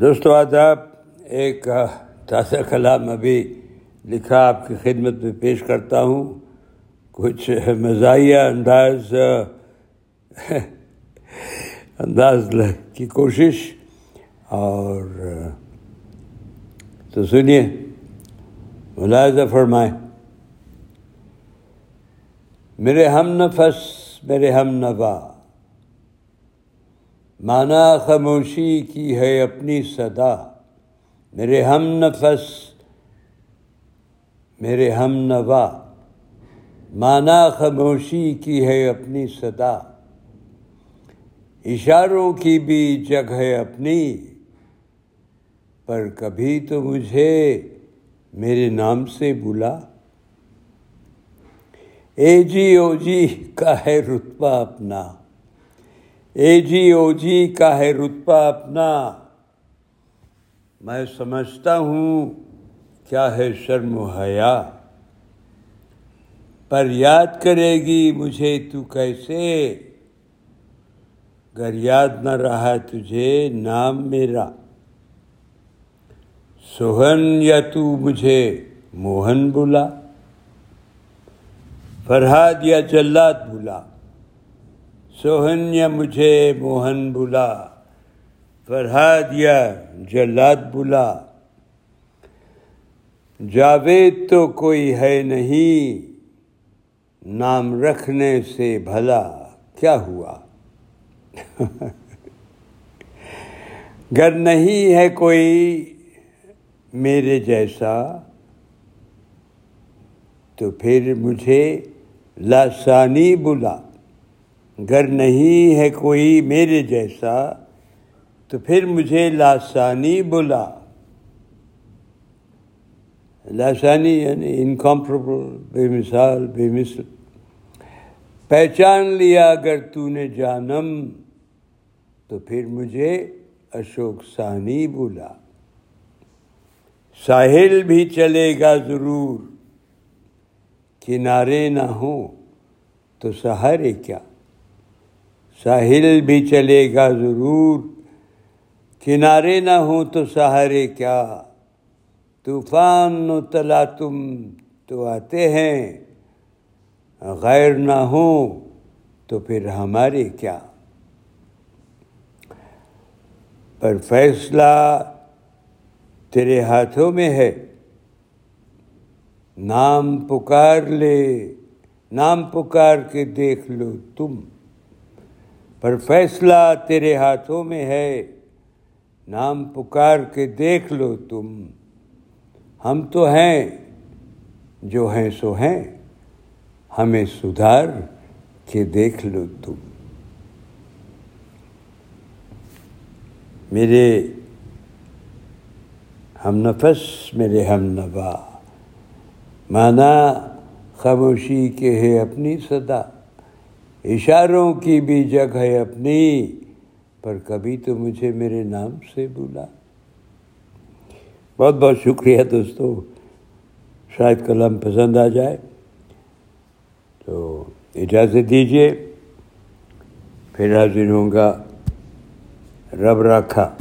دوستو آداب، ایک تازہ کلام ابھی لکھا آپ کی خدمت میں پیش کرتا ہوں۔ کچھ مزاحیہ انداز انداز کی کوشش اور تو سنیے، ملاحظہ فرمائیں۔ میرے ہم نفس، میرے ہم نوا۔ مانا خاموشی کی ہے اپنی صدا۔ میرے ہم نفس، میرے ہم نوا۔ مانا خاموشی کی ہے اپنی صدا۔ اشاروں کی بھی جگہ ہے اپنی، پر کبھی تو مجھے میرے نام سے بلا۔ اے جی او جی کا ہے رتبہ اپنا۔ اے جی او جی کا ہے رتبہ اپنا۔ میں سمجھتا ہوں کیا ہے شرم و حیا۔ پر یاد کرے گی مجھے تو کیسے۔ گر یاد نہ رہا تجھے نام میرا۔ سوہن یا تو مجھے موہن بلا فرحاد یا جلات بلا سوہن یا مجھے موہن بلا، فرحاد یا جلات بلا۔ جاوید تو کوئی ہے نہیں، نام رکھنے سے بھلا کیا ہوا؟ گر نہیں ہے کوئی میرے جیسا، تو پھر مجھے لاسانی بلا۔ گر نہیں ہے کوئی میرے جیسا، تو پھر مجھے لاسانی بلا۔ لاسانی یعنی انکمپریبل بے مثال، بے مثل۔ پہچان لیا اگر تو نے جانم، تو پھر مجھے اشوک ثانی بولا ساحل بھی چلے گا ضرور، کنارے نہ ہوں تو سہارے کیا؟ ساحل بھی چلے گا ضرور۔ کنارے نہ ہوں تو سہارے کیا۔ طوفان و تلا تم تو آتے ہیں۔ غیر نہ ہوں تو پھر ہمارے کیا۔ پر فیصلہ تیرے ہاتھوں میں ہے۔ نام پکار لے، نام پکار کے دیکھ لو تم۔ پر فیصلہ تیرے ہاتھوں میں ہے۔ نام پکار کے دیکھ لو تم۔ ہم تو ہیں، جو ہیں سو ہیں۔ ہمیں سدھار کے دیکھ لو تم۔ میرے ہم نفس، میرے ہم نوا۔ مانا خاموشی کے ہے اپنی صدا۔ اشاروں کی بھی جگہ ہے اپنی، پر کبھی تو مجھے میرے نام سے بولا بہت بہت شکریہ دوستو، شاید کلام پسند آ جائے۔ تو اجازت دیجیے پھر حاضر ہوں گا رب رکھا